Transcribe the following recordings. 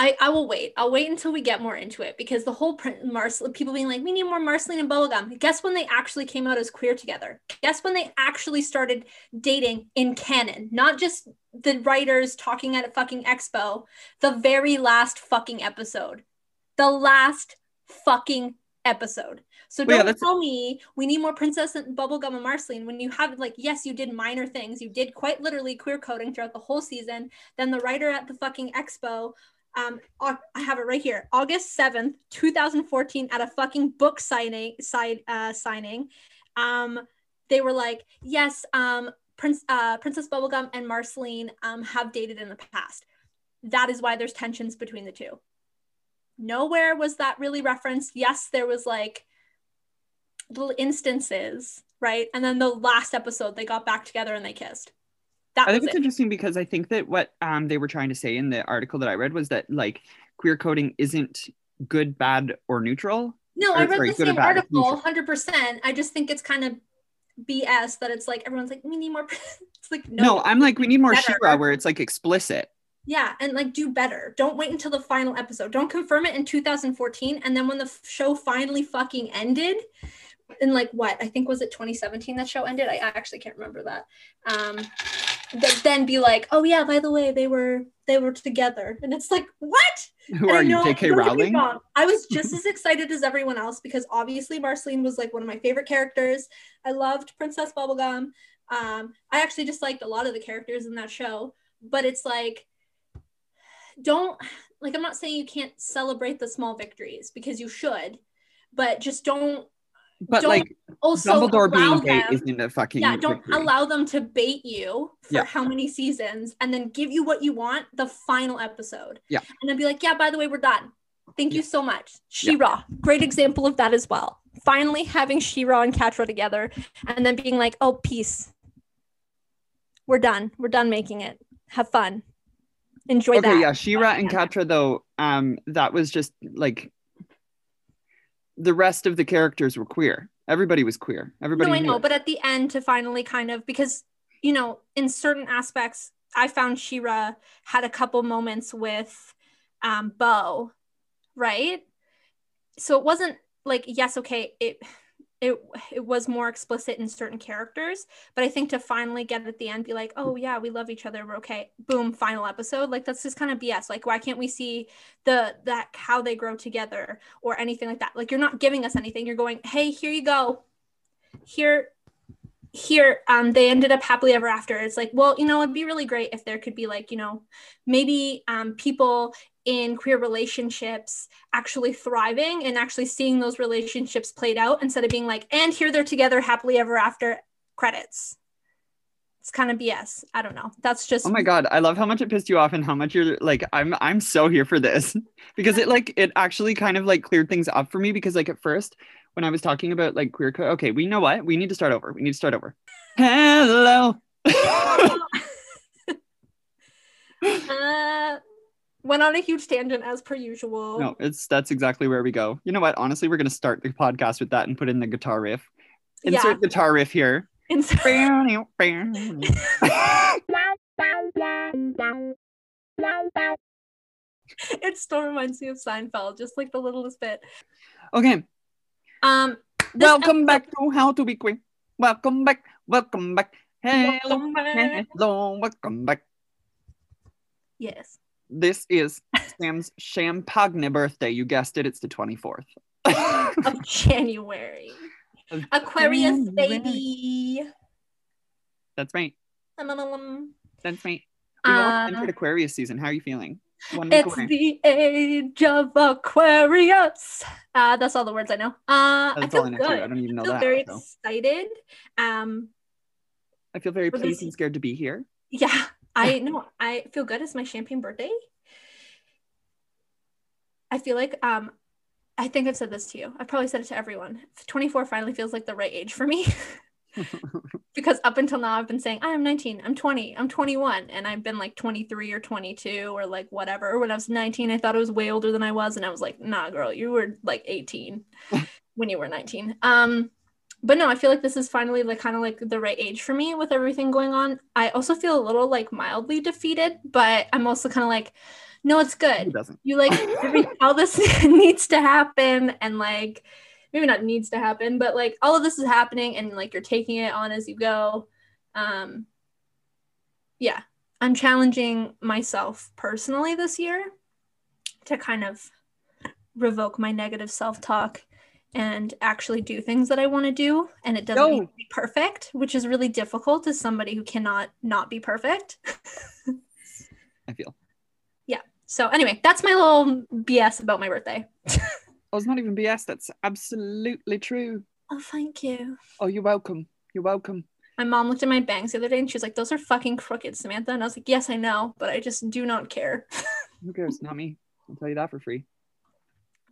I, I will wait. I'll wait until we get more into it because the whole print Mars people being like, we need more Marceline and Bubblegum. Guess when they actually came out as queer together? Guess when they actually started dating in canon, not just the writers talking at a fucking expo. The very last fucking episode, the last fucking episode. So don't yeah, tell me we need more Princess and Bubblegum and Marceline when you have like yes you did minor things you did quite literally queer coding throughout the whole season. Then the writer at the fucking expo um I have it right here. August 7th 2014 at a fucking book signing uh signing um they were like yes um Prince uh Princess Bubblegum and Marceline um have dated in the past. That is why there's tensions between the two. Nowhere was that really referenced. Yes there was like little instances right? And then the last episode they got back together and they kissed that I think it's it. interesting because I think that what um, they were trying to say in the article that I read was that like queer coding isn't good, bad, or neutral. No, or, I read sorry, the same article, hundred percent. I just think it's kind of BS that it's like everyone's like we need more. it's like no, no I'm like we need more She-Ra where it's like explicit. Yeah, and like do better. Don't wait until the final episode. Don't confirm it in 2014, and then when the show finally fucking ended, in like what I think was it 2017 that show ended. I actually can't remember that. Um, that then be like, oh yeah, by the way, they were they were together, and it's like what? Who and are you, J.K. Rowling? I was just as excited as everyone else because obviously Marceline was like one of my favorite characters. I loved Princess Bubblegum. Um, I actually just liked a lot of the characters in that show, but it's like, don't like I'm not saying you can't celebrate the small victories because you should, but just don't but don't like also Dumbledore being gay isn't a fucking yeah. Don't victory. allow them to bait you for yeah. how many seasons and then give you what you want the final episode. Yeah, and then be like, yeah, by the way, we're done. Thank yeah. you so much, She-Ra. Yeah. Great example of that as well. Finally having She-Ra and Catra together, and then being like, oh, peace. We're done. We're done making it. Have fun. Enjoy okay, that. Okay, yeah, She-Ra and Catra though, um, that was just like the rest of the characters were queer. Everybody was queer. Everybody. No, I know, but at the end, to finally kind of because you know, in certain aspects, I found She-Ra had a couple moments with um, Bow, right? So it wasn't like yes, okay, it it it was more explicit in certain characters but i think to finally get at the end be like oh yeah we love each other we're okay boom final episode like that's just kind of bs like why can't we see the that how they grow together or anything like that? Like you're not giving us anything you're going hey here you go. Here here um they ended up happily ever after. It's like well you know it'd be really great if there could be like you know maybe um people in queer relationships actually thriving and actually seeing those relationships played out instead of being like and here they're together happily ever after credits. It's kind of bs i don't know. That's just oh my god. I love how much it pissed you off and how much you're like i'm i'm so here for this. Because it like it actually kind of like cleared things up for me because like at first when i was talking about like queer code okay we know what we need to start over we need to start over hello uh went on a huge tangent as per usual. No, it's that's exactly where we go. You know what? Honestly, we're gonna start the podcast with that and put in the guitar riff. Insert yeah. guitar riff here. Insert. it still reminds me of Seinfeld, just like the littlest bit. Okay. Um. Welcome episode- back to How to Be Queer. Welcome back. Welcome back. Hello. Welcome back. Hello. Welcome back. Yes. This is Sam's champagne birthday. You guessed it, it's the 24th of January. Of Aquarius January. baby. That's right. Um, That's right. We uh, entered Aquarius season. How are you feeling? It's the age of Aquarius. Uh, that's all the words I know. Uh, that's I feel all I know good. Too. I don't even know I feel that. Very so. excited. Um, I feel very pleased and scared to be here. Yeah, I know I feel good. It's my champagne birthday. I feel like um I think I've said this to you. I've probably said it to everyone. 24 finally feels like the right age for me. because up until now I've been saying I am 19, I'm 20, I'm 21 and I've been like 23 or 22 or like whatever. When I was 19 I thought I was way older than I was and I was like, "Nah, girl, you were like 18 when you were 19." Um but no, I feel like this is finally like kind of like the right age for me with everything going on. I also feel a little like mildly defeated, but I'm also kind of like, no, it's good. doesn't? You like all this needs to happen and like maybe not needs to happen, but like all of this is happening and like you're taking it on as you go. Um yeah, I'm challenging myself personally this year to kind of revoke my negative self-talk and actually do things that I want to do and it doesn't No. need to be perfect, which is really difficult as somebody who cannot not be perfect. I feel. Yeah. So anyway, that's my little BS about my birthday. Oh, it's not even BS. That's absolutely true. Oh, thank you. Oh, you're welcome. You're welcome. My mom looked at my bangs the other day and she was like, "Those are fucking crooked, Samantha." And I was like, "Yes, I know, but I just do not care." Who cares? Not me. I'll tell you that for free.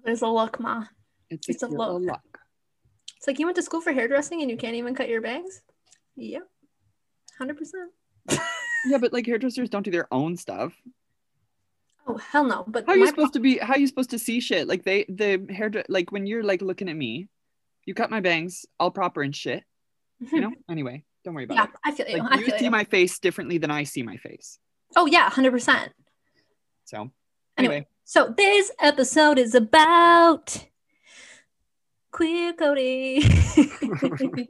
There's a look, ma. It's, It's a look. luck. It's like you went to school for hairdressing and you can't even cut your bangs. Yep, hundred percent. Yeah, but like hairdressers don't do their own stuff. Oh hell no! But How are you supposed to be? How are you supposed to see shit? Like they, the hair, like when you're like looking at me, you cut my bangs all proper and shit. You know. anyway, don't worry about yeah, it. I feel you. Like I you feel see you. my face differently than I see my face. oh yeah, hundred percent. So Anyway. anyway, So this episode is about queer Cody.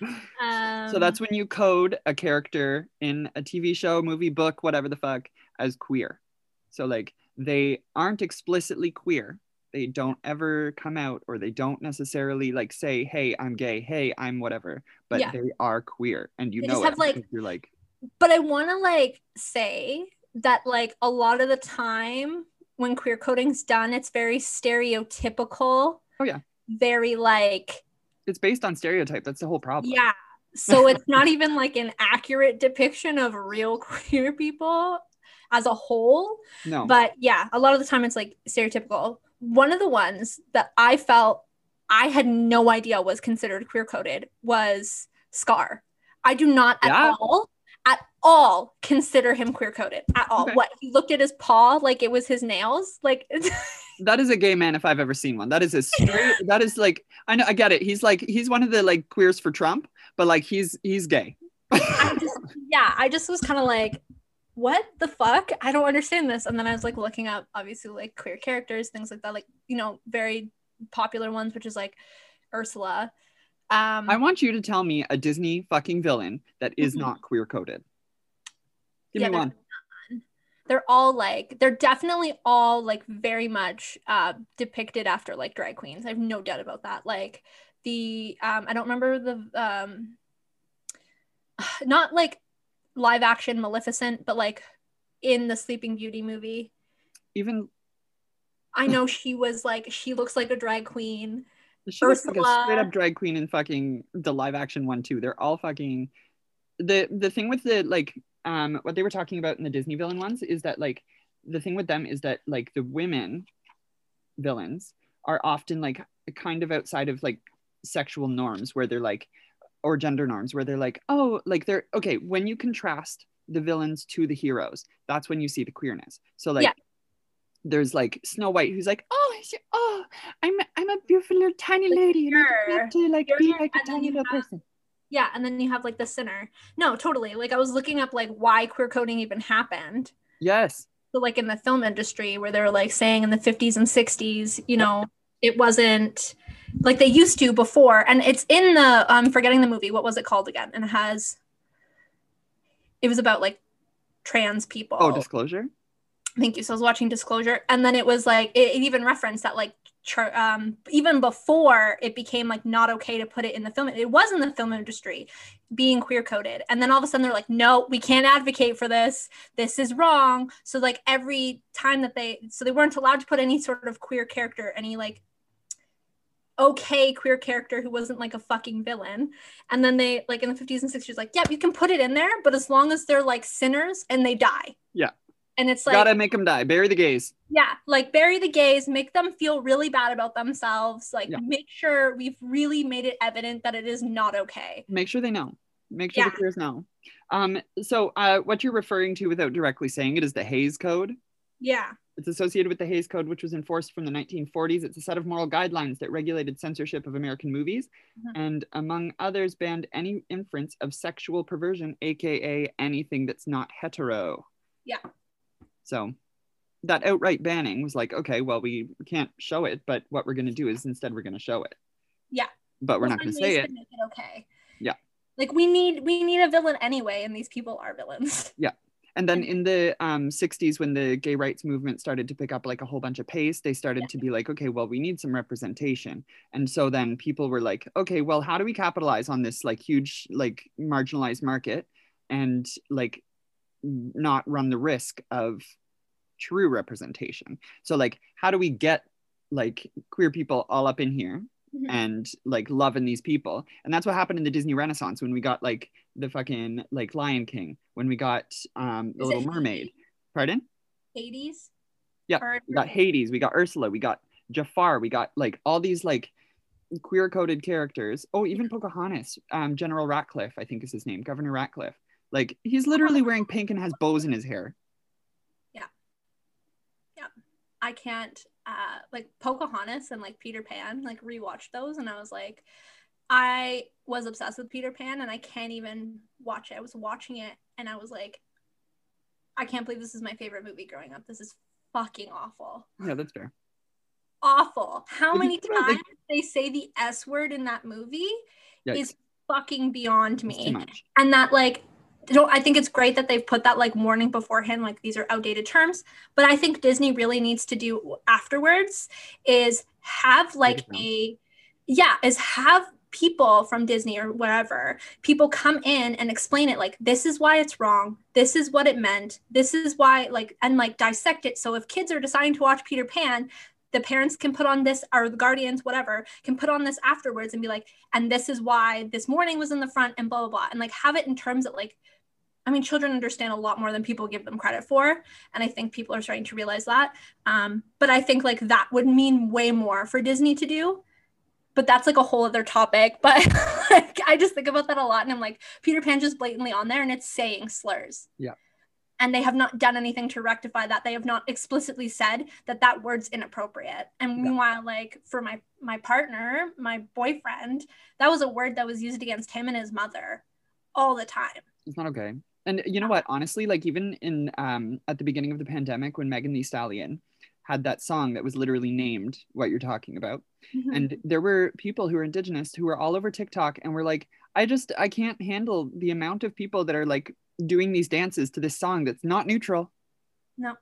um, so that's when you code a character in a TV show, movie, book, whatever the fuck, as queer. So like they aren't explicitly queer. They don't ever come out or they don't necessarily like say, "Hey, I'm gay. Hey, I'm whatever." But Yeah. they are queer and you They know it. have, like- you're like but I want to like say that like a lot of the time when queer coding's done, it's very stereotypical. Oh, yeah. Very like it's based on stereotype. That's the whole problem. yeah. So it's not even like an accurate depiction of real queer people as a whole. No. But yeah, a lot of the time it's like stereotypical. One of the ones that I felt I had no idea was considered queer coded was Scar. I do not at Yeah. all, at all consider him queer coded at all. Okay. What he looked at his paw like it was his nails. Like that is a gay man if I've ever seen one. That is a straight that is like I know I get it. He's like he's one of the like queers for Trump, but like he's he's gay. I just, yeah, I just was kind of like, what the fuck? I don't understand this. And then I was like looking up, obviously, like queer characters, things like that, like, you know, very popular ones, which is like Ursula. Um, I want you to tell me a Disney fucking villain that is Mhm. not queer coded. Give Yeah, me one. none. They're all like, they're definitely all like very much uh, depicted after like drag queens. I have no doubt about that. Like the, um, I don't remember the, um, not like live action Maleficent, but like in the Sleeping Beauty movie. Even I know she was like she looks like a drag queen. she looks like a straight up drag queen in fucking the live action one too. They're all fucking the the thing with the like um what they were talking about in the Disney villain ones is that like the thing with them is that like the women villains are often like kind of outside of like sexual norms where they're like or gender norms where they're like oh like they're okay when you contrast the villains to the heroes that's when you see the queerness so like Yeah. there's like Snow White who's like oh oh I'm I'm a beautiful little tiny Like, lady and I have to like be like a tiny little have- person Yeah, and then you have like the sinner. No, totally. Like I was looking up like why queer coding even happened. yes So like in the film industry where they were like saying in the 50s and 60s, you know, it wasn't like they used to before. And it's in the I'm forgetting the movie. What was it called again? And it has it was about like trans people. oh disclosure Thank you. So I was watching Disclosure, and then it was like it, it even referenced that like char- um, even before it became like not okay to put it in the film. It was in the film industry being queer coded, and then all of a sudden they're like, no, we can't advocate for this. This is wrong. So like every time that they so they weren't allowed to put any sort of queer character, any like okay queer character who wasn't like a fucking villain and then they like in the 50s and 60s like yep you can put it in there but as long as they're like sinners and they die Yeah. and it's like gotta make them die bury the gays yeah, like bury the gays, make them feel really bad about themselves. Like Yeah. make sure we've really made it evident that it is not okay. make sure they know make sure Yeah. the queers know um so uh what you're referring to without directly saying it is the Hays code Yeah. It's associated with the Hays Code, which was enforced from the 1940s. It's a set of moral guidelines that regulated censorship of American movies Mhm. and, among others, banned any inference of sexual perversion, aka anything that's not hetero. Yeah. So that outright banning was like, okay, well, we can't show it, but what we're going to do is instead we're going to show it. Yeah. But we're not going to say it. make it okay. Yeah. Like we need we need a villain anyway, and these people are villains. And then in the um, 60s, when the gay rights movement started to pick up like a whole bunch of pace, they started Yeah. to be like, okay, well, we need some representation. And so then people were like, okay, well, how do we capitalize on this like huge, like marginalized market and like not run the risk of true representation? So, like, how do we get like queer people all up in here Mhm. and like loving these people. And that's what happened in the disney renaissance when we got like the fucking like lion king when we got um the Is little mermaid. Pardon? Hades. Yeah, Or- we got hades we got ursula we got jafar we got like all these like queer coded characters. Oh even pocahontas um general ratcliffe i think is his name governor ratcliffe. Like he's literally wearing pink and has bows in his hair. Yeah. Yeah. I can't uh like Pocahontas and like Peter Pan, like rewatched those and I was like I was obsessed with Peter Pan and I can't even watch it. I was watching it and I was like I can't believe this is my favorite movie growing up. This is fucking awful. yeah that's fair Awful. How many about, like- times they say the S word in that movie Yikes. is fucking beyond me. and that like don't I think it's great that they've put that like warning beforehand, like these are outdated terms. But I think Disney really needs to do afterwards is have like a yeah, is have people from Disney or wherever people come in and explain it like this is why it's wrong this is what it meant this is why like and like dissect it so if kids are deciding to watch Peter Pan the parents can put on this or the guardians whatever can put on this afterwards and be like and this is why this morning was in the front and blah blah blah and like have it in terms that like I mean, children understand a lot more than people give them credit for. And I think people are starting to realize that. Um, but I think like that would mean way more for Disney to do. But that's like a whole other topic. But like, I just think about that a lot. And I'm like, Peter Pan just blatantly on there and it's saying slurs. Yeah. And they have not done anything to rectify that. They have not explicitly said that that word's inappropriate. And Yeah. meanwhile, like for my my partner, my boyfriend, that was a word that was used against him and his mother all the time. it's not okay and you know what honestly like even in um at the beginning of the pandemic when megan Thee stallion had that song that was literally named what you're talking about Mm-hmm. and there were people who are indigenous who were all over tiktok and were like i just i can't handle the amount of people that are like doing these dances to this song that's not neutral No.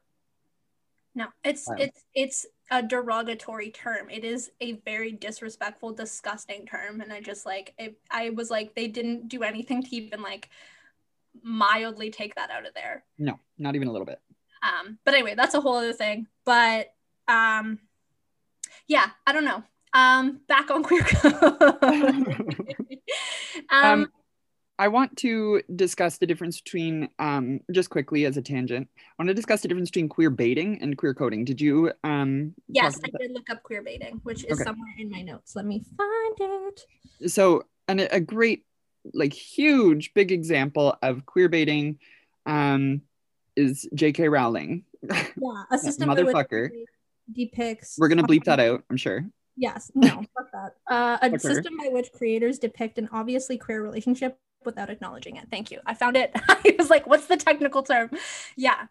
No, it's Wow. it's it's a derogatory term. It is a very disrespectful, disgusting term, and I just like it, I was like they didn't do anything to even like mildly take that out of there. no not even a little bit Um, but anyway, that's a whole other thing. But um, yeah, I don't know. Um, back on queer code. um, Um, I want to discuss the difference between, um, just quickly as a tangent, I want to discuss the difference between queer baiting and queer coding. Did you? Um, yes, I did look up queer baiting, which is Okay. somewhere in my notes. Let me find it. So, and a great, like, huge, big example of queer baiting um, is J.K. Rowling. Yeah, a system motherfucker. depicts. We're gonna bleep that out, I'm sure. Yes, no, fuck that. Uh, a Fuck her. system by which creators depict an obviously queer relationship without acknowledging it. Thank you. I found it. I was like, what's the technical term? Yeah,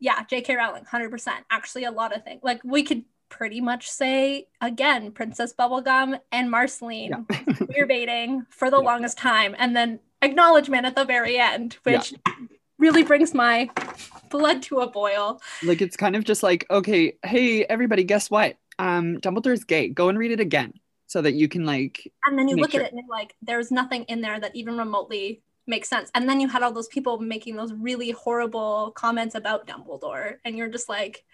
yeah, J.K. Rowling, hundred percent. Actually, a lot of things. Like we could pretty much say again, Princess Bubblegum and Marceline queer baiting for the Yeah. longest time, and then acknowledgement at the very end, which really brings my blood to a boil. Like, it's kind of just like, okay, hey, everybody, guess what? Um, Dumbledore's gay. Go and read it again so that you can like And then you look sure. at it and you're like, there's nothing in there that even remotely makes sense. And then you had all those people making those really horrible comments about Dumbledore, and you're just like,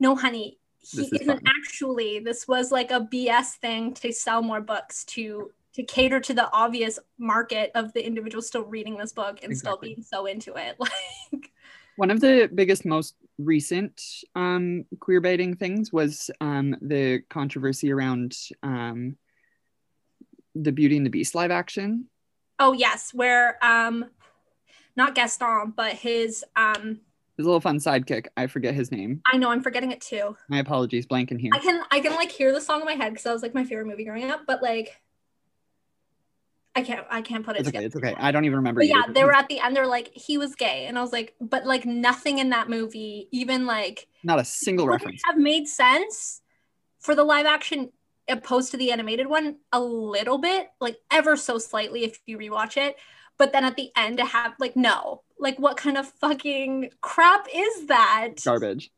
no, honey, he is isn't fine. actually. This was like a BS thing to sell more books to to cater to the obvious market of the individual still reading this book and still being so into it. Like, One of the biggest, most recent um, queer baiting things was um, the controversy around um, the Beauty and the Beast live action. oh yes, where um, not Gaston, but his um His little fun sidekick. I forget his name. I know I'm forgetting it too. My apologies, blanking here. I can I can like hear the song in my head because that was like my favorite movie growing up, but like I can't I can't put it It's okay. It's okay. I don't even remember. Yeah, they were at the end. They're like, he was gay, and I was like, but like nothing in that movie, even like not a single reference. have made sense for the live action opposed to the animated one a little bit, like ever so slightly if you rewatch it. But then at the end to have like no, like what kind of fucking crap is that? Garbage.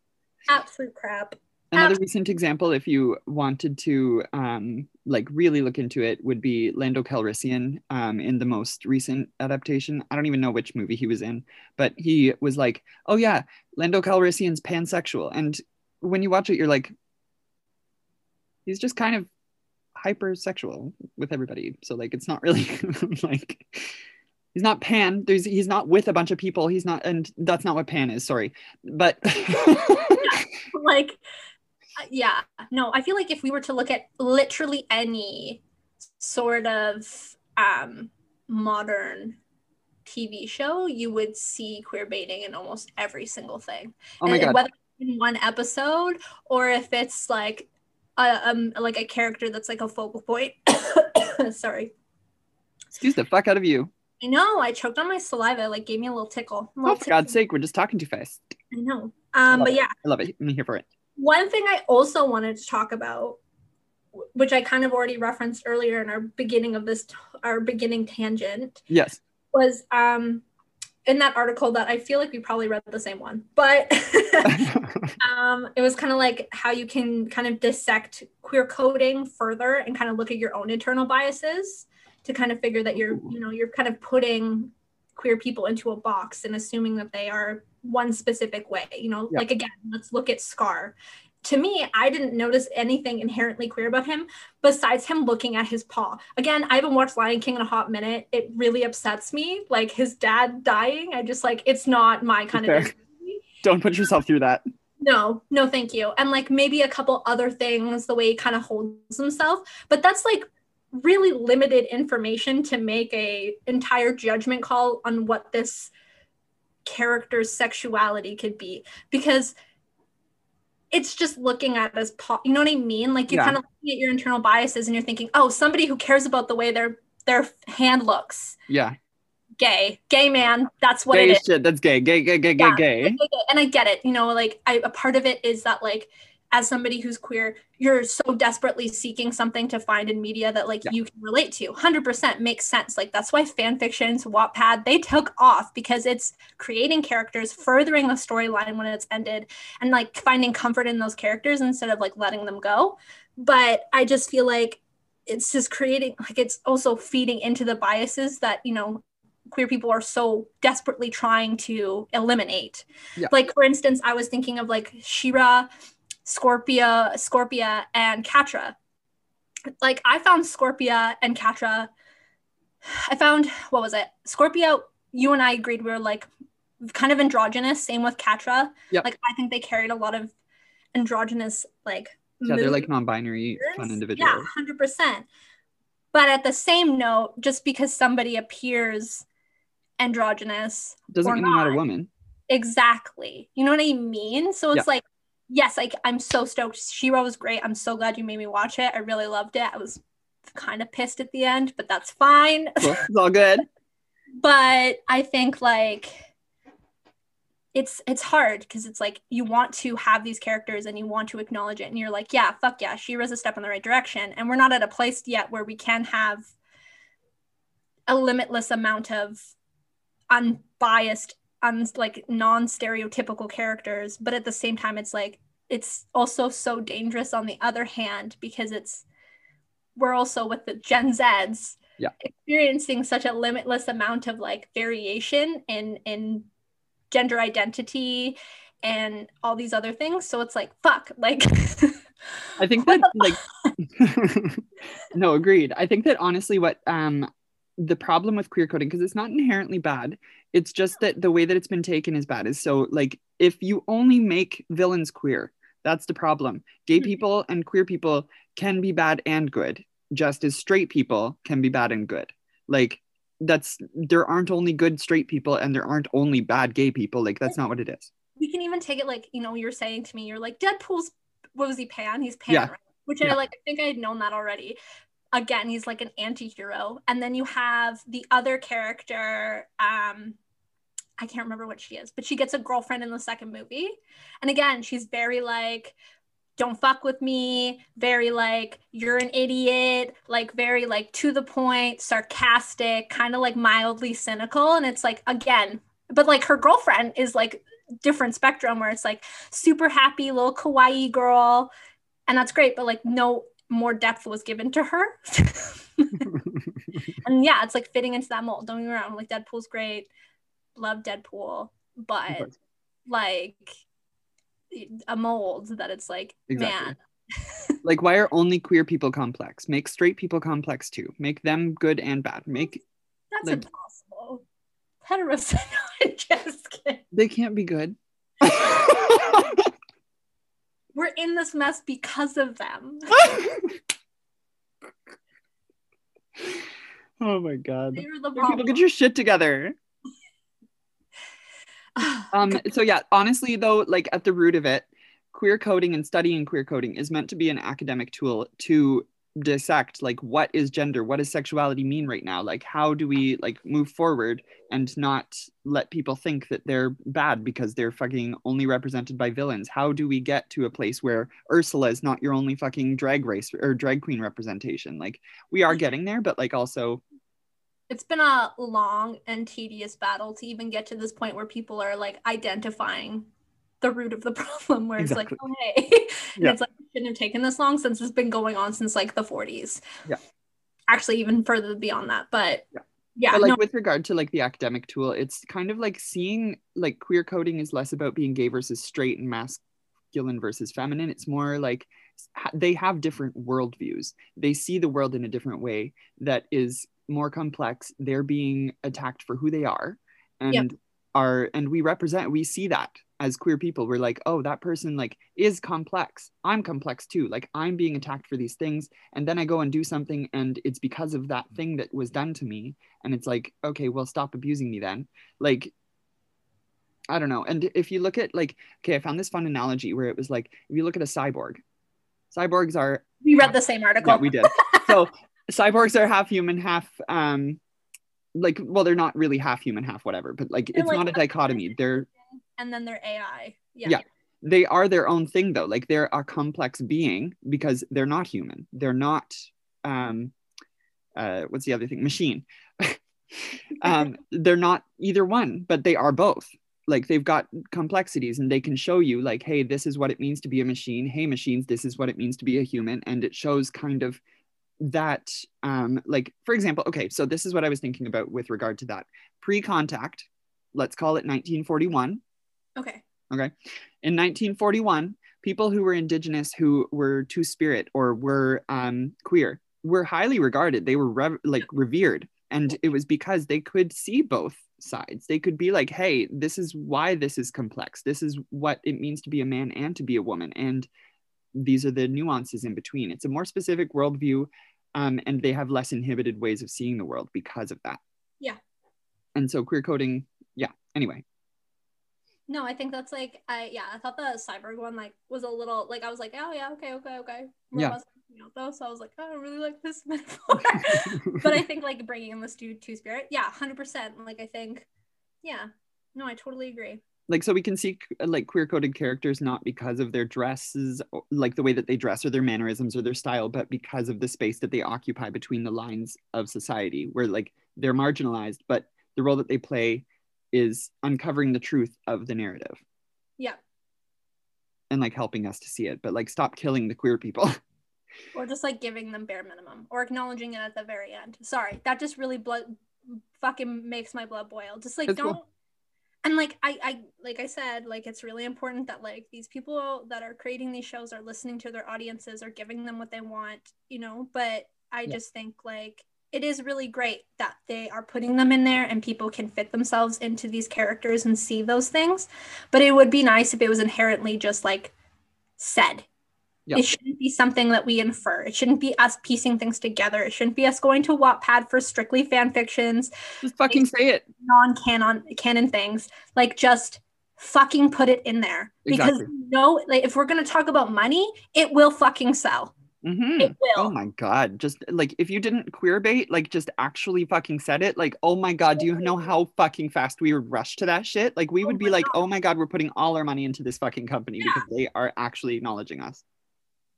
Absolute crap. Another recent example, if you wanted to um, like really look into it, would be Lando Calrissian um, in the most recent adaptation. I don't even know which movie he was in, but he was like, "Oh yeah, Lando Calrissian's pansexual," and when you watch it, you're like, he's just kind of hypersexual with everybody. So like, it's not really like he's not pan. There's he's not with a bunch of people. He's not, and that's not what pan is. Sorry, but. like uh, yeah no i feel like if we were to look at literally any sort of um modern tv show you would see queer baiting in almost every single thing oh my And god. whether it's in one episode or if it's like a, um like a character that's like a focal point sorry Excuse the fuck out of you. I know i choked on my saliva like gave me a little tickle a Oh, little for God's sake, we're just talking too fast. i know um love but it. yeah I love it. I'm here for it. One thing I also wanted to talk about, which I kind of already referenced earlier in our beginning of this, our beginning tangent, Yes. was um, in that article that I feel like we probably read the same one, but um, it was kind of like how you can kind of dissect queer coding further and kind of look at your own internal biases to kind of figure that you're, you know, you're kind of putting queer people into a box and assuming that they are one specific way. You know, Yeah. like again, let's look at Scar. To me, I didn't notice anything inherently queer about him besides him looking at his paw. Again, I haven't watched Lion King in a hot minute. It really upsets me. Like his dad dying. I just like it's not my kind Fair. of movie. Don't put yourself through that. No, no, thank you. And like maybe a couple other things, the way he kind of holds himself, but that's like really limited information to make a entire judgment call on what this character's sexuality could be because it's just looking at his paw. You know what I mean? Like you're Yeah. kind of looking at your internal biases and you're thinking, oh, somebody who cares about the way their their hand looks, Yeah. gay, gay man. That's what gay it is. shit. That's gay. Gay, gay, gay, Yeah. gay, gay. and I get it. You know, like I, a part of it is that like as somebody who's queer, you're so desperately seeking something to find in media that like Yeah. you can relate to. 100% makes sense. Like that's why fan fictions, Wattpad, they took off because it's creating characters, furthering the storyline when it's ended, and like finding comfort in those characters instead of like letting them go. But I just feel like it's just creating like it's also feeding into the biases that you know queer people are so desperately trying to eliminate. Yeah. Like for instance, I was thinking of like She-Ra, Scorpia, Scorpia, and Catra. Like I found Scorpia and Catra. I found what was it? Scorpia. You and I agreed we were like kind of androgynous. Same with Catra. Yep. Like I think they carried a lot of androgynous like. Yeah, they're like non-binary fun individuals. yeah, hundred percent. But at the same note, just because somebody appears androgynous, Doesn't mean you're not a woman. exactly, you know what I mean? So it's Yeah. like, yes, like I'm so stoked. She-Ra was great. I'm so glad you made me watch it. I really loved it. I was kind of pissed at the end, but that's fine. Cool. It's all good. but I think like it's it's hard because it's like you want to have these characters and you want to acknowledge it and you're like yeah fuck yeah She-Ra's a step in the right direction and we're not at a place yet where we can have a limitless amount of unbiased un like non-stereotypical characters but at the same time it's like it's also so dangerous on the other hand because it's we're also with the Gen Zs Yeah. experiencing such a limitless amount of like variation in in gender identity and all these other things so it's like fuck like I think that like no, agreed. I think that honestly what um the problem with queer coding because it's not inherently bad. It's just that the way that it's been taken is bad. Is so like if you only make villains queer, that's the problem. Gay Mhm. people and queer people can be bad and good, just as straight people can be bad and good. Like that's there aren't only good straight people and there aren't only bad gay people. Like that's not what it is. we can even take it like you know you're saying to me you're like deadpool's what was he pan he's pan Yeah. right? which Yeah. i like i think i had known that already again he's like an anti-hero. And then you have the other character um i can't remember what she is but she gets a girlfriend in the second movie. And again she's very like don't fuck with me very like you're an idiot like very like to the point sarcastic kind of like mildly cynical. And it's like again but like her girlfriend is like different spectrum where it's like super happy little kawaii girl. And that's great but like no more depth was given to her. And yeah it's like fitting into that mold. Don't get me wrong like deadpool's great. Love deadpool but course. like a mold that it's like Exactly. man. Like why are only queer people complex? Make straight people complex too. Make them good and bad. Make that's Like- impossible. Heterosexual just kidding. They can't be good we're in this mess because of them. Oh my god. People get your shit together. Um so yeah honestly though like at the root of it queer coding and studying queer coding is meant to be an academic tool to dissect like what is gender? What does sexuality mean right now? Like how do we like move forward and not let people think that they're bad because they're fucking only represented by villains? How do we get to a place where ursula is not your only fucking drag race or drag queen representation? Like we are mm. getting there but like also it's been a long and tedious battle to even get to this point where people are like identifying the root of the problem where Exactly. it's like oh hey. Yeah. it's like shouldn't have taken this long since it's been going on since like the 40s Yeah. actually even further beyond that but Yeah. yeah, but like no, with regard to like the academic tool it's kind of like seeing like queer coding is less about being gay versus straight and masculine versus feminine it's more like they have different worldviews they see the world in a different way that is more complex they're being attacked for who they are and Yep. are and we represent we see that as queer people we're like oh that person like is complex. I'm complex too. Like i'm being attacked for these things and then i go and do something and it's because of that thing that was done to me. And it's like okay well stop abusing me then. Like i don't know. And if you look at like okay i found this fun analogy where it was like if you look at a cyborg cyborgs are we read the same article. yeah we did. So cyborgs are half human half um like well they're not really half human half whatever but like They're it's like not a dichotomy. They're and then they're ai yeah, Yeah. they are their own thing though. Like they're a complex being because they're not human. They're not um uh what's the other thing? Machine. Um they're not either one but they are both. Like they've got complexities and they can show you like hey this is what it means to be a machine. Hey machines this is what it means to be a human. And it shows kind of that um like for example okay so this is what i was thinking about with regard to that pre-contact let's call it 1941 okay Okay. In 1941, people who were indigenous who were two spirit or were um, queer were highly regarded. They were rev- like revered. And it was because they could see both sides. They could be like, hey, this is why this is complex. This is what it means to be a man and to be a woman. And these are the nuances in between. It's a more specific worldview. Um, and they have less inhibited ways of seeing the world because of that. Yeah. And so queer coding, yeah. Anyway, no i think that's like i yeah i thought the cyborg one like was a little like i was like oh yeah okay okay okay Yeah. Know, though so i was like oh, i really like this metaphor but I think like bringing in this two two spirit, yeah, hundred percent. Like I think, yeah, no, I totally agree. Like so we can see uh, like queer coded characters not because of their dresses like the way that they dress or their mannerisms or their style but because of the space that they occupy between the lines of society where like they're marginalized but the role that they play is uncovering the truth of the narrative Yeah, and like helping us to see it but like stop killing the queer people or just like giving them bare minimum or acknowledging it at the very end. Sorry, that just really blood fucking makes my blood boil. Just like That's cool. And like I, I like I said, like it's really important that like these people that are creating these shows are listening to their audiences, are giving them what they want, you know. But I Yeah. just think like it is really great that they are putting them in there and people can fit themselves into these characters and see those things. But it would be nice if it was inherently just like said. Yeah. It shouldn't be something that we infer. It shouldn't be us piecing things together. It shouldn't be us going to Wattpad for strictly fan fictions, just fucking say it non-canon canon things. Like just fucking put it in there because Exactly. no, like if we're gonna talk about money, it will fucking sell. Mhm. It will. Oh my god! Just like if you didn't queer bait, like just actually fucking said it, like oh my god, do you know how fucking fast we would rush to that shit? Like we Oh would be my like, God. oh my god, we're putting all our money into this fucking company Yeah. because they are actually acknowledging us.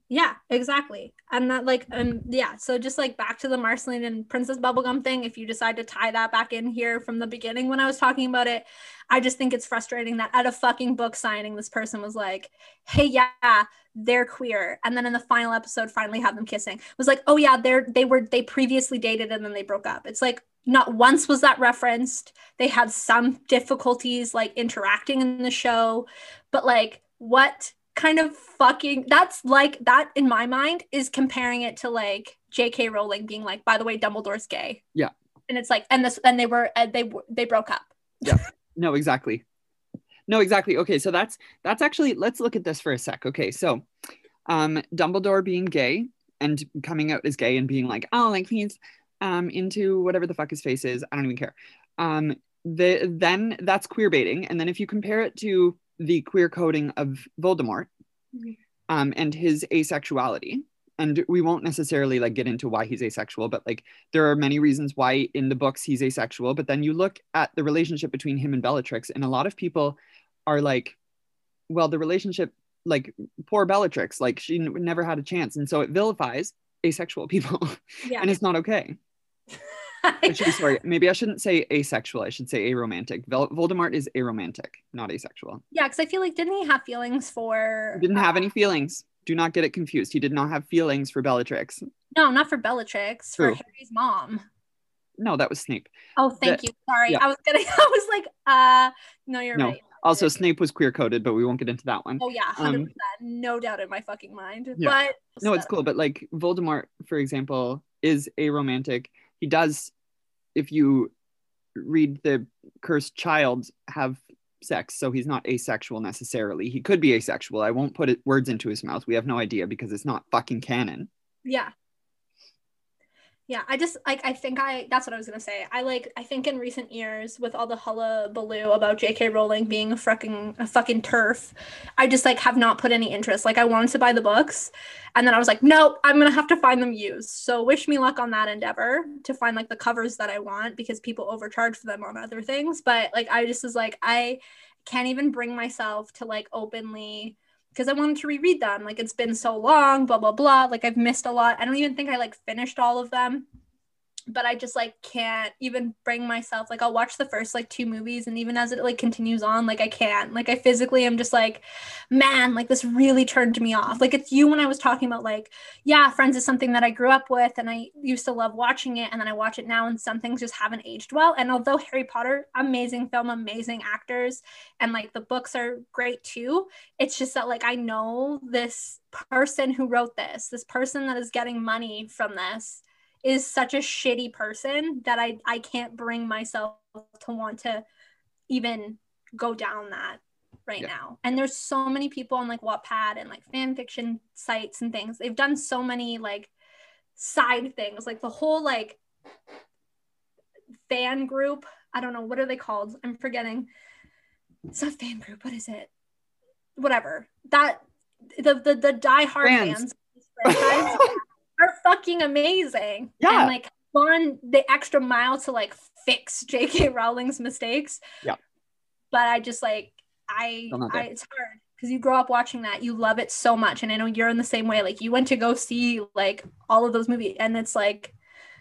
Yeah, exactly. And that like um yeah, so just like back to the Marceline and Princess Bubblegum thing, if you decide to tie that back in here from the beginning when I was talking about it, I just think it's frustrating that at a fucking book signing this person was like, "Hey, yeah, they're queer." And then in the final episode finally had them kissing. It was like, "Oh yeah, they're they were they previously dated and then they broke up." It's like not once was that referenced. They had some difficulties like interacting in the show, but like what kind of fucking that's like that in my mind is comparing it to like J.K. Rowling being like, by the way, Dumbledore's gay. Yeah. And it's like, and this, and they were, uh, they they broke up. Yeah. No, exactly. No, exactly. Okay, so that's that's actually let's look at this for a sec. Okay, so um Dumbledore being gay and coming out as gay and being like, oh, like he's um into whatever the fuck his face is. I don't even care. Um the then that's queer baiting. And then if you compare it to the queer coding of Voldemort Mhm. um and his asexuality, and we won't necessarily like get into why he's asexual, but like there are many reasons why in the books he's asexual. But then you look at the relationship between him and Bellatrix, and a lot of people are like, well, the relationship, like poor Bellatrix, like she n- never had a chance, and so it vilifies asexual people, Yeah. and it's not okay. Actually, sorry, maybe I shouldn't say asexual. I should say aromantic. Vel- Voldemort is aromantic, not asexual. yeah. Cause I feel like, didn't he have feelings for, He didn't have uh, any feelings. Do not get it confused. He did not have feelings for Bellatrix. no, not for Bellatrix, for Harry's mom. No, that was Snape. Oh, thank The- you. Sorry. yeah. I was gonna, I was like, uh, no, you're No. right. Also, Snape was queer coded, but we won't get into that one. Oh yeah, Um, no doubt in my fucking mind. Yeah. But No, it's cool, but like Voldemort, for example, is aromantic. He does, if you read the cursed child, have sex, so he's not asexual necessarily. He could be asexual. I won't put it, words into his mouth. We have no idea because it's not fucking canon. Yeah. Yeah, I just like I think I that's what I was gonna say. I like I think in recent years with all the hullabaloo about J.K. Rowling being a fucking a fucking TERF, I just like have not put any interest. Like I wanted to buy the books, and then I was like, nope, I'm gonna have to find them used. So wish me luck on that endeavor to find like the covers that I want because people overcharge for them on other things. But like I just was like I can't even bring myself to like openly because I wanted to reread them. Like it's been so long, blah blah blah. Like I've missed a lot. I don't even think I like finished all of them. But I just like can't even bring myself like I'll watch the first like two movies and even as it like continues on like I can't. Like I physically am just like man like this really turned me off. Like it's you when I was talking about like yeah Friends is something that I grew up with and I used to love watching it and then I watch it now and some things just haven't aged well. And although Harry Potter amazing film amazing actors and like the books are great too it's just that like I know this person who wrote this, this person that is getting money from this is such a shitty person that I I can't bring myself to want to even go down that right Yeah. now. And there's so many people on like Wattpad and like fan fiction sites and things. They've done so many like side things, like the whole like fan group. I don't know what are they called. I'm forgetting. It's not fan group. What is it? Whatever. That the the the diehard Fans. fans, franchise are fucking amazing. Yeah. And like gone the extra mile to like fix J.K. Rowling's mistakes. Yeah. But I just like I, Still not there. I it's hard because you grow up watching that. You love it so much. And I know you're in the same way. Like you went to go see like all of those movies and it's like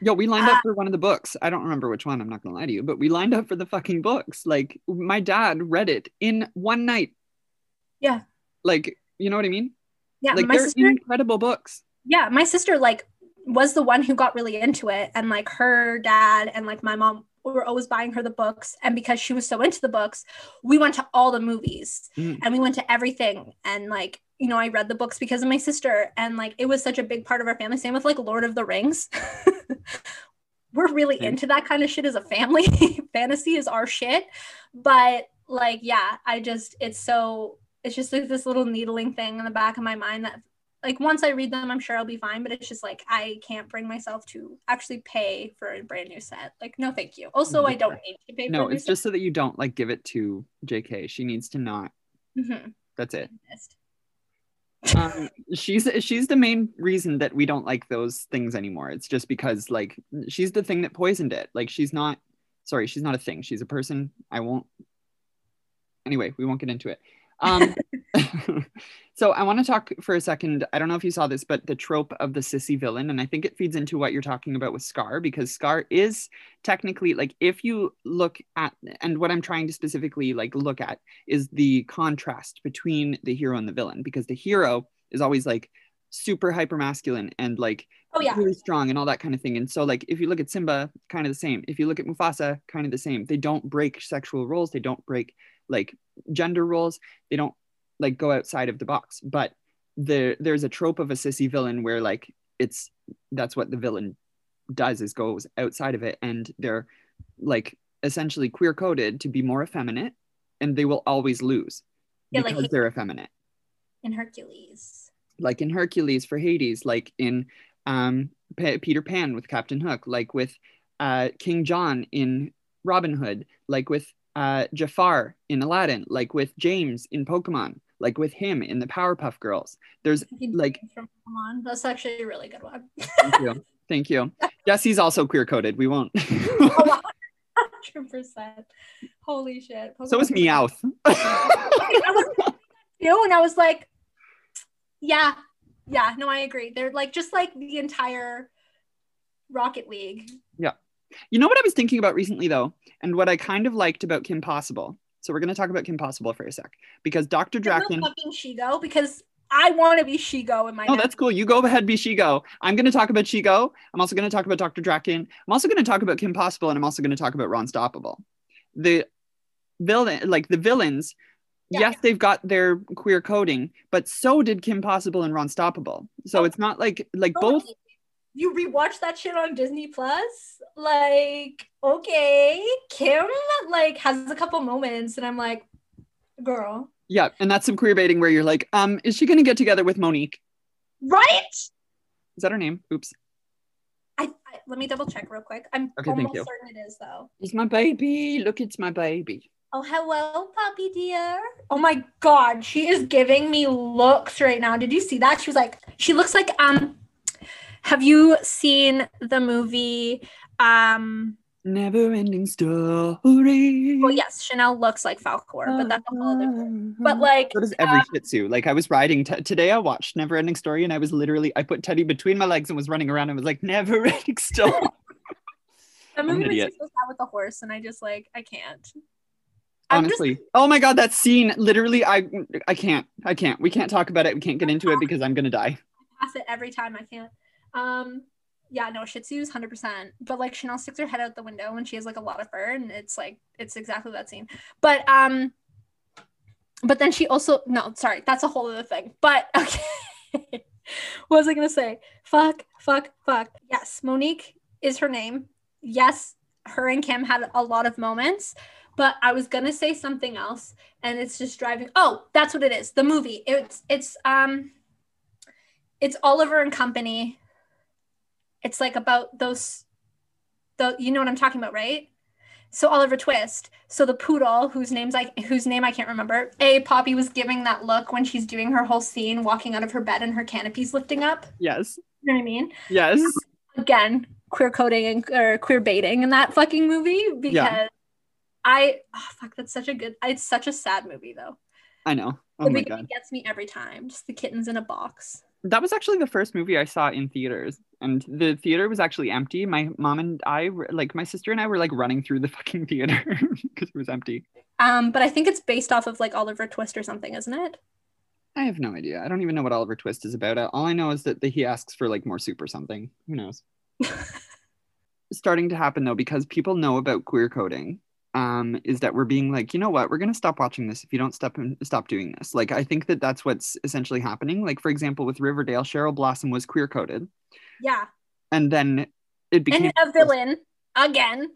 Yo, we lined Ah. up for one of the books. I don't remember which one. I'm not gonna lie to you, but we lined up for the fucking books. Like my dad read it in one night. Yeah. Like you know what I mean? yeah, like my they're sister incredible books. Yeah my sister like was the one who got really into it and like her dad and like my mom were always buying her the books and because she was so into the books we went to all the movies Mhm. and we went to everything and like you know i read the books because of my sister and like it was such a big part of our family same with like lord of the rings we're really Same. into that kind of shit as a family fantasy is our shit but like yeah i just it's so it's just like this little needling thing in the back of my mind that like once I read them, I'm sure I'll be fine. But it's just like I can't bring myself to actually pay for a brand new set. Like, no, thank you. Also, I don't need to pay. No, for a new it's just so that you don't like give it to JK. She needs to not. set. Mhm. That's it. Um, she's she's the main reason that we don't like those things anymore. It's just because like she's the thing that poisoned it. Like she's not. Sorry, she's not a thing. She's a person. I won't. Anyway, we won't get into it. Um, so I want to talk for a second. I don't know if you saw this, but the trope of the sissy villain, and I think it feeds into what you're talking about with Scar, because Scar is technically like if you look at, and what I'm trying to specifically like look at is the contrast between the hero and the villain, because the hero is always like super hyper masculine and like Oh yeah. really strong and all that kind of thing. And so, like, if you look at Simba, kind of the same. If you look at Mufasa, kind of the same. They don't break sexual roles. They don't break like gender roles. They don't like go outside of the box. But there, there's a trope of a sissy villain where like it's that's what the villain does is goes outside of it, and they're like essentially queer coded to be more effeminate, and they will always lose Yeah, like because they're effeminate In Hercules. like in Hercules for Hades, like in um, P- Peter Pan with Captain Hook, like with uh, King John in Robin Hood, like with uh, Jafar in Aladdin, like with James in Pokemon, like with him in the Powerpuff Girls. There's like, from on, that's actually a really good one. thank you, thank you. Jessie's also queer coded. We won't. Hundred percent. Holy shit. so is Meowth. I was you and I was like, yeah, yeah, no, I agree. They're like just like the entire Rocket League. Yeah. You know what I was thinking about recently though, and what I kind of liked about Kim Possible. So we're gonna talk about Kim Possible for a sec because Dr. Drakken. No fucking Shego because I want to be Shego in my Oh, next- that's cool. You go ahead, be Shego. I'm going to talk about Shego. I'm also going to talk about Dr. Drakken. I'm also going to talk about Kim Possible, and I'm also going to talk about Ron Stoppable. The villain, like the villains, Yeah. yes, they've got their queer coding, but so did Kim Possible and Ron Stoppable. So Oh. it's not like like Oh, both. You rewatch that shit on Disney Plus? Like, okay, Kim like has a couple moments, and I'm like, girl, Yeah, and that's some queer baiting where you're like, um, is she going to get together with Monique? right? Is that her name? Oops. I, I let me double check real quick. I'm Okay, almost certain it is though. It's my baby. Look, it's my baby. Oh, hello, puppy dear. Oh my god, she is giving me looks right now. Did you see that? She was like, she looks like um have you seen the movie um Never ending story. well yes, Chanel looks like Falkor, but that's a whole other but like So does every uh, Shih Tzu. Like I was riding t- today, I watched Never Ending Story, and I was literally I put Teddy between my legs and was running around and was like Never Ending Story. that I'm movie an makes me idiot. so sad with the horse, and I just like I can't. I'm just- Honestly, oh my god, that scene! Literally, I I can't, I can't. We can't talk about it. We can't get into it because I'm gonna die. I pass it every time I can't. Um, yeah, no, Shih Tzus, hundred percent. But like Chanel sticks her head out the window when she has like a lot of fur, and it's like it's exactly that scene. But um, but then she also no, sorry, that's a whole other thing. But okay, what was I gonna say? Fuck, fuck, fuck. Yes, Monique is her name. Yes, her and Kim had a lot of moments. But I was gonna say something else, and it's just driving. Oh, that's what it is. The movie. It's it's um it's Oliver and Company. It's like about those, the you know what I'm talking about, right? So Oliver Twist. So the poodle, whose name's like whose name I can't remember. A Poppy was giving that look when she's doing her whole scene, walking out of her bed and her canopy's lifting up. Yes, You know what I mean? yes. Again, queer coding and or queer baiting in that fucking movie because Yeah. I oh fuck, that's such a good. It's such a sad movie though. I know. Oh the my god, gets me every time. Just the kittens in a box. that was actually the first movie I saw in theaters, and the theater was actually empty. My mom and I, like my sister and I, were like running through the fucking theater because it was empty. Um, but I think it's based off of like Oliver Twist or something, isn't it? I have no idea. I don't even know what Oliver Twist is about. All I know is that the, he asks for like more soup or something. Who knows? Starting to happen though, because people know about queer coding, um, is that we're being like, you know what, we're gonna stop watching this if you don't stop and stop doing this. Like, I think that that's what's essentially happening. Like, for example, with Riverdale, Cheryl Blossom was queer coded, Yeah. and then it became And a villain again.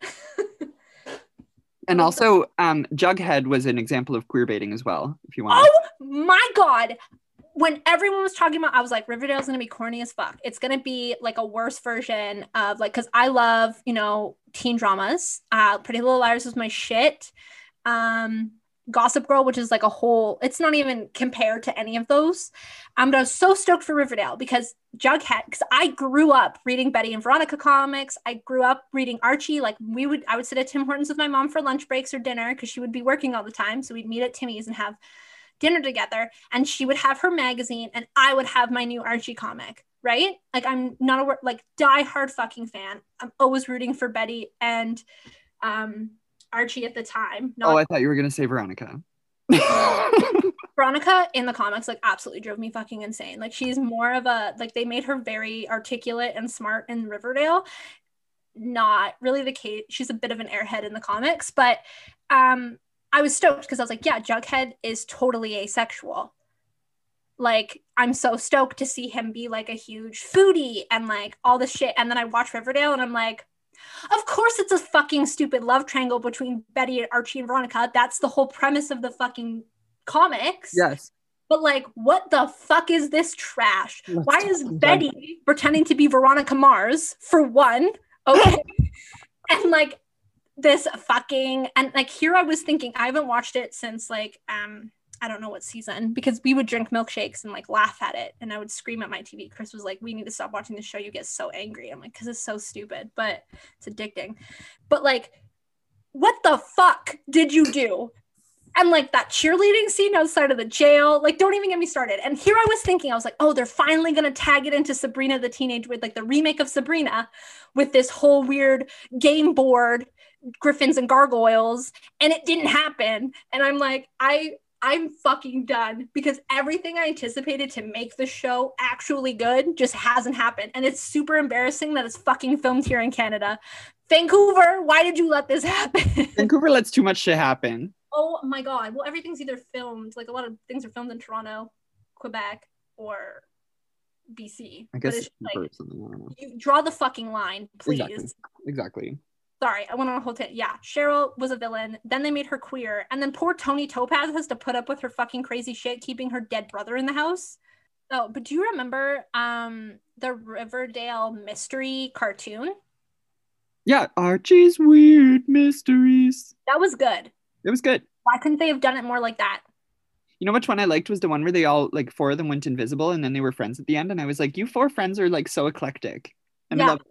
and also um, Jughead was an example of queer baiting as well. If you want, oh my god. When everyone was talking about, I was like, Riverdale's gonna be corny as fuck. It's gonna be like a worse version of like, cause I love, you know, teen dramas. Uh, Pretty Little Liars was my shit. Um, Gossip Girl, which is like a whole, it's not even compared to any of those. Um, but I was so stoked for Riverdale because Jughead, because I grew up reading Betty and Veronica comics. I grew up reading Archie. Like we would, I would sit at Tim Hortons with my mom for lunch breaks or dinner because she would be working all the time. So we'd meet at Timmy's and have dinner together. And she would have her magazine and I would have my new Archie comic. Right? Like I'm not a like die hard fucking fan. I'm always rooting for Betty and um Archie at the time. Not- oh, I thought you were gonna say Veronica. Veronica in the comics like absolutely drove me fucking insane. Like she's more of a like they made her very articulate and smart in Riverdale. Not really the case. She's a bit of an airhead in the comics, but um I was stoked because I was like, yeah, Jughead is totally asexual. Like I'm so stoked to see him be like a huge foodie and like all this shit. And then I watch Riverdale and I'm like, of course, it's a fucking stupid love triangle between Betty and Archie and Veronica. That's the whole premise of the fucking comics. Yes. But like, what the fuck is this trash? Let's Why is Betty pretending to be Veronica Mars for one? Okay. and like this fucking and like here I was thinking I haven't watched it since like um I don't know what season because we would drink milkshakes and like laugh at it and I would scream at my TV. Chris was like, "We need to stop watching the show. You get so angry." I'm like, "Cause it's so stupid, but it's addicting." But like, what the fuck did you do? And like that cheerleading scene outside of the jail, like don't even get me started. And here I was thinking, I was like, oh, they're finally gonna tag it into Sabrina the Teenage with like the remake of Sabrina with this whole weird game board, Gryphons and Gargoyles, and it didn't happen. And I'm like, I I'm fucking done because everything I anticipated to make the show actually good just hasn't happened. And it's super embarrassing that it's fucking filmed here in Canada. Vancouver, why did you let this happen? Vancouver lets too much shit happen. Oh my god. Well, everything's either filmed, like a lot of things are filmed in Toronto, Quebec, or BC. I guess like, you draw the fucking line, please. Exactly. exactly sorry, I went on a whole tangent. Yeah, Cheryl was a villain. Then they made her queer, and then poor Toni Topaz has to put up with her fucking crazy shit, keeping her dead brother in the house. Oh, but do you remember um the Riverdale mystery cartoon? Yeah, Archie's weird mysteries. That was good. It was good. Why couldn't they have done it more like that? You know which one I liked was the one where they all like four of them went invisible and then they were friends at the end, and I was like, you four friends are like so eclectic. Yeah. Love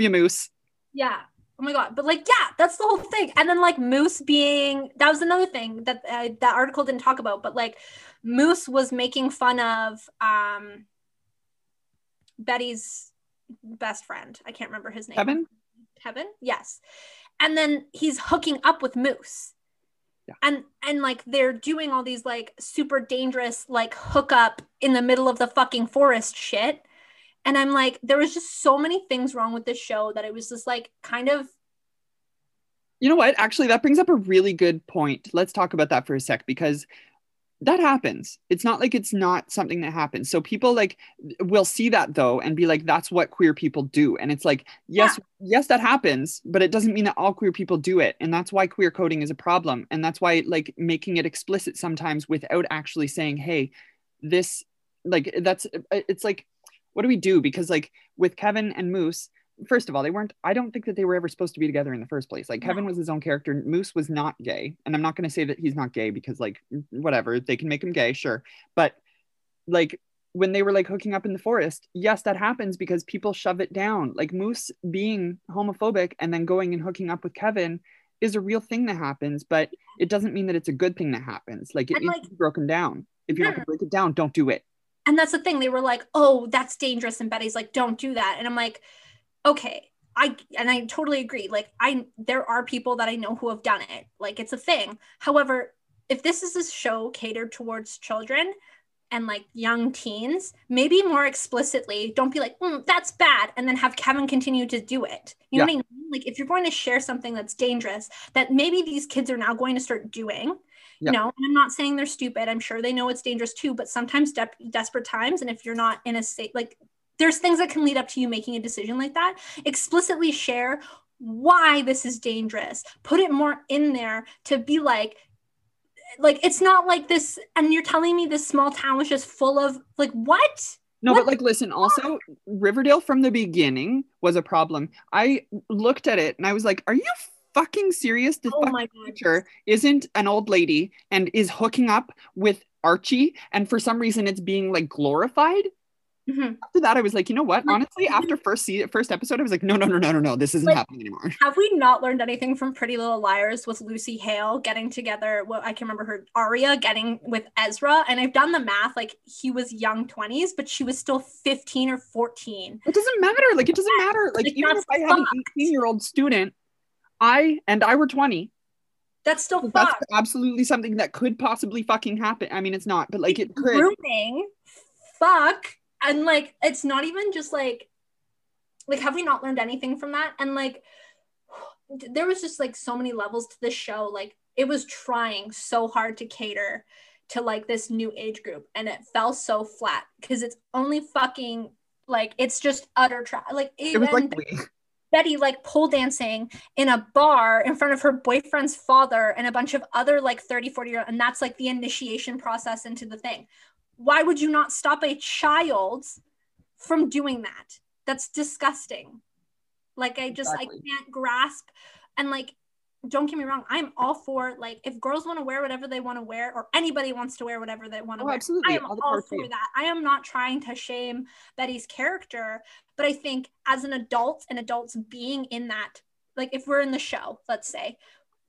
you, Moose. Yeah. Oh my god. But like, yeah, that's the whole thing. And then like Moose being that was another thing that uh, that article didn't talk about. But like, Moose was making fun of um Betty's best friend. I can't remember his name. Kevin. Kevin. Yes. And then he's hooking up with Moose. Yeah. And and like they're doing all these like super dangerous like hookup in the middle of the fucking forest shit and i'm like there was just so many things wrong with this show that it was just like kind of you know what? Actually that brings up a really good point. Let's talk about that for a sec because that happens. It's not like it's not something that happens. So people like will see that though and be like that's what queer people do. And it's like yes yeah. yes that happens but it doesn't mean that all queer people do it. And that's why queer coding is a problem. And that's why like making it explicit sometimes without actually saying hey this like that's uh, it's like what do we do? Because like with Kevin and Moose, first of all, they weren't, I don't think that they were ever supposed to be together in the first place. Like Kevin was his own character. Moose was not gay. And I'm not going to say that he's not gay because like, whatever, they can make him gay, sure. But like when they were like hooking up in the forest, yes, that happens because people shove it down. Like Moose being homophobic and then going and hooking up with Kevin is a real thing that happens, but it doesn't mean that it's a good thing that happens. Like it and needs like, to be broken down. If you're yeah. don't break it down, don't do it and that's the thing they were like oh that's dangerous and betty's like don't do that and i'm like okay i and i totally agree like i there are people that i know who have done it like it's a thing. However if this is a show catered towards children and like young teens maybe more explicitly don't be like mm, that's bad and then have kevin continue to do it. You yeah. know what i mean? Like if you're going to share something that's dangerous that maybe these kids are now going to start doing you know and i'm not saying they're stupid. I'm sure they know it's dangerous too but sometimes de- desperate times and if you're not in a state like there's things that can lead up to you making a decision like that. Explicitly share why this is dangerous. Put it more in there to be like like it's not like this and you're telling me this small town was just full of like what? No, What but like, listen, also, Riverdale from the beginning was a problem. I looked at it and I was like, are you fucking serious? this oh fucking teacher isn't an old lady and is hooking up with Archie, and for some reason it's being like glorified. Mhm. After that, I was like, you know what? Honestly, after first se- first episode, I was like, no, no, no, no, no, no, this isn't Like- happening anymore. have we not learned anything from pretty little liars with lucy hale getting together well i can remember her aria getting with ezra and i've done the math like he was young 20s but she was still 15 or 14 It doesn't matter. Like, it doesn't matter. Like, Like, even if I had an 18 year old student, I and I were 20, that's still that's absolutely something that could possibly fucking happen. I mean, it's not, but like, it could. grooming fuck and like it's not even just like like have we not learned anything from that and like there was just like so many levels to this show like it was trying so hard to cater to like this new age group and it fell so flat because it's only fucking like it's just utter trash like It was like. Betty like pole dancing in a bar in front of her boyfriend's father and a bunch of other like 30, 40 year old, and that's like the initiation process into the thing. Why would you not stop a child from doing that? That's disgusting. Like I just Exactly. I can't grasp and like don't get me wrong, I'm all for like if girls want to wear whatever they want to wear or anybody wants to wear whatever they want to Oh, wear. absolutely. I am All all for that. I am not trying to shame Betty's character, but I think as an adult and adults being in that, like if we're in the show, let's say,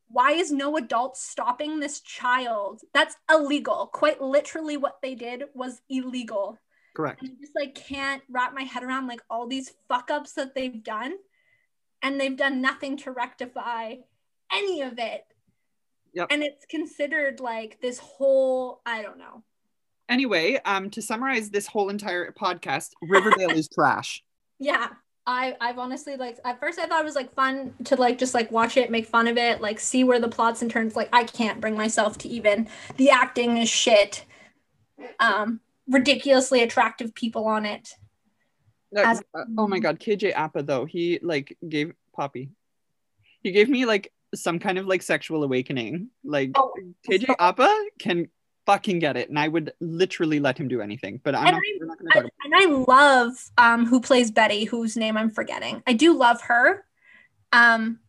why is no adult stopping this child? That's illegal. Quite literally, what they did was illegal. Correct. And I just like can't wrap my head around like all these fuck ups that they've done, and they've done nothing to rectify any of it. Yep. And it's considered like this whole, I don't know. Anyway, um, to summarize this whole entire podcast, Riverdale is trash. Yeah. I, I've honestly like at first I thought it was like fun to like just like watch it, make fun of it, like see where the plots and turns. Like I can't bring myself to even the acting is shit. Um, ridiculously attractive people on it. As- uh, oh my god, KJ Apa though, he like gave Poppy. He gave me like some kind of like sexual awakening. Like Oh, KJ Apa can fucking get it, and I would literally let him do anything. But I'm And not, I- not gonna talk about and I love um who plays Betty, whose name I'm forgetting. I do love her. Um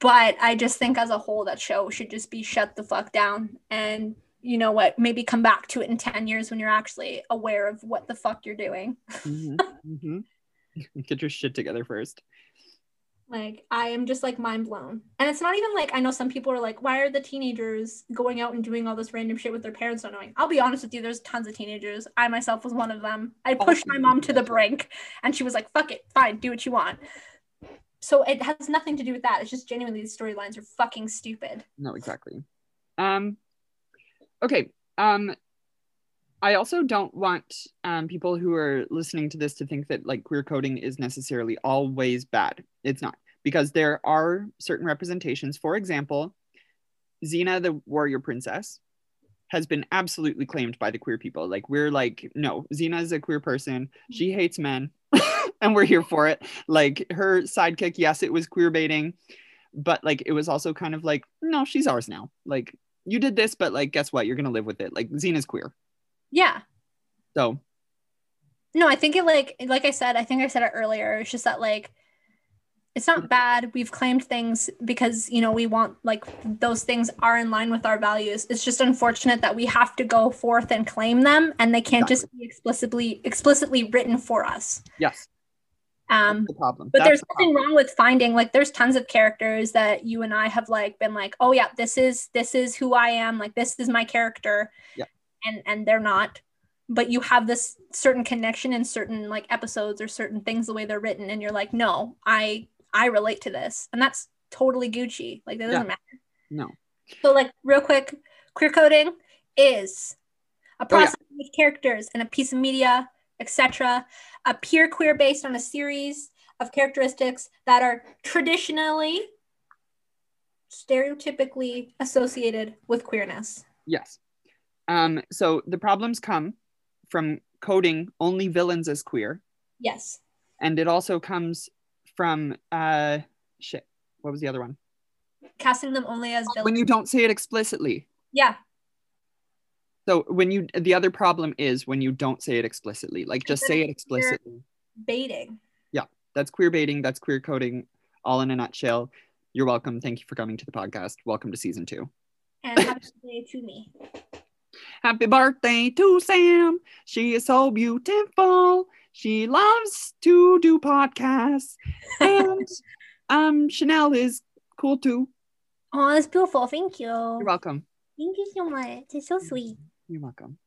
but I just think as a whole that show should just be shut the fuck down and you know what, maybe come back to it in 10 years when you're actually aware of what the fuck you're doing. Mhm, mhm. Get your shit together first. Like I am just like mind blown. And it's not even like I know some people are like, why are the teenagers going out and doing all this random shit with their parents not knowing? I'll be honest with you, there's tons of teenagers. I myself was one of them. I Oh, pushed my mom to the brink and she was like, fuck it, fine, do what you want. So it has nothing to do with that. It's just genuinely the storylines are fucking stupid. No, exactly. Um okay. Um I also don't want um people who are listening to this to think that like queer coding is necessarily always bad. It's not because there are certain representations. For example, Xena the warrior princess has been absolutely claimed by the queer people. Like we're like, no, Xena is a queer person. She hates men, and we're here for it. Like her sidekick, yes, it was queer baiting, but like it was also kind of like, no, she's ours now. Like you did this, but like, guess what? You're gonna live with it. Like Xena's queer, Yeah. so No, I think it like like I said, I think I said it earlier. It's just that like it's not bad. We've claimed things because you know we want like those things are in line with our values. It's just unfortunate that we have to go forth and claim them, and they can't just be explicitly explicitly written for us. yes, Um, the problem. but That's there's the nothing problem. wrong with finding like there's tons of characters that you and I have like been like, oh yeah, this is this is who I am. Like this is my character. Yeah. And and they're not. But you have this certain connection in certain like episodes or certain things the way they're written, and you're like, no, I I relate to this, and that's totally Gucci. Like that doesn't Yeah. matter. No, So like real quick, queer coding is a Oh, yeah. process which characters and a piece of media, etc., appear queer based on a series of characteristics that are traditionally stereotypically associated with queerness. yes. Um, so the problems come from coding only villains as queer, Yes. and it also comes from uh shit. What was the other one? casting them only as when you don't say it explicitly. yeah, So when you the other problem is when you don't say it explicitly. Like just say it explicitly. baiting. Yeah. That's queer baiting, that's queer coding all in a nutshell. You're welcome. Thank you for coming to the podcast. Welcome to season 2. And happy birthday to me. Happy birthday to Sam. She is so beautiful. She loves to do podcasts. And um Chanel is cool too. Oh, that's beautiful. Thank you. You're welcome. Thank you so much. It's so sweet. You're welcome.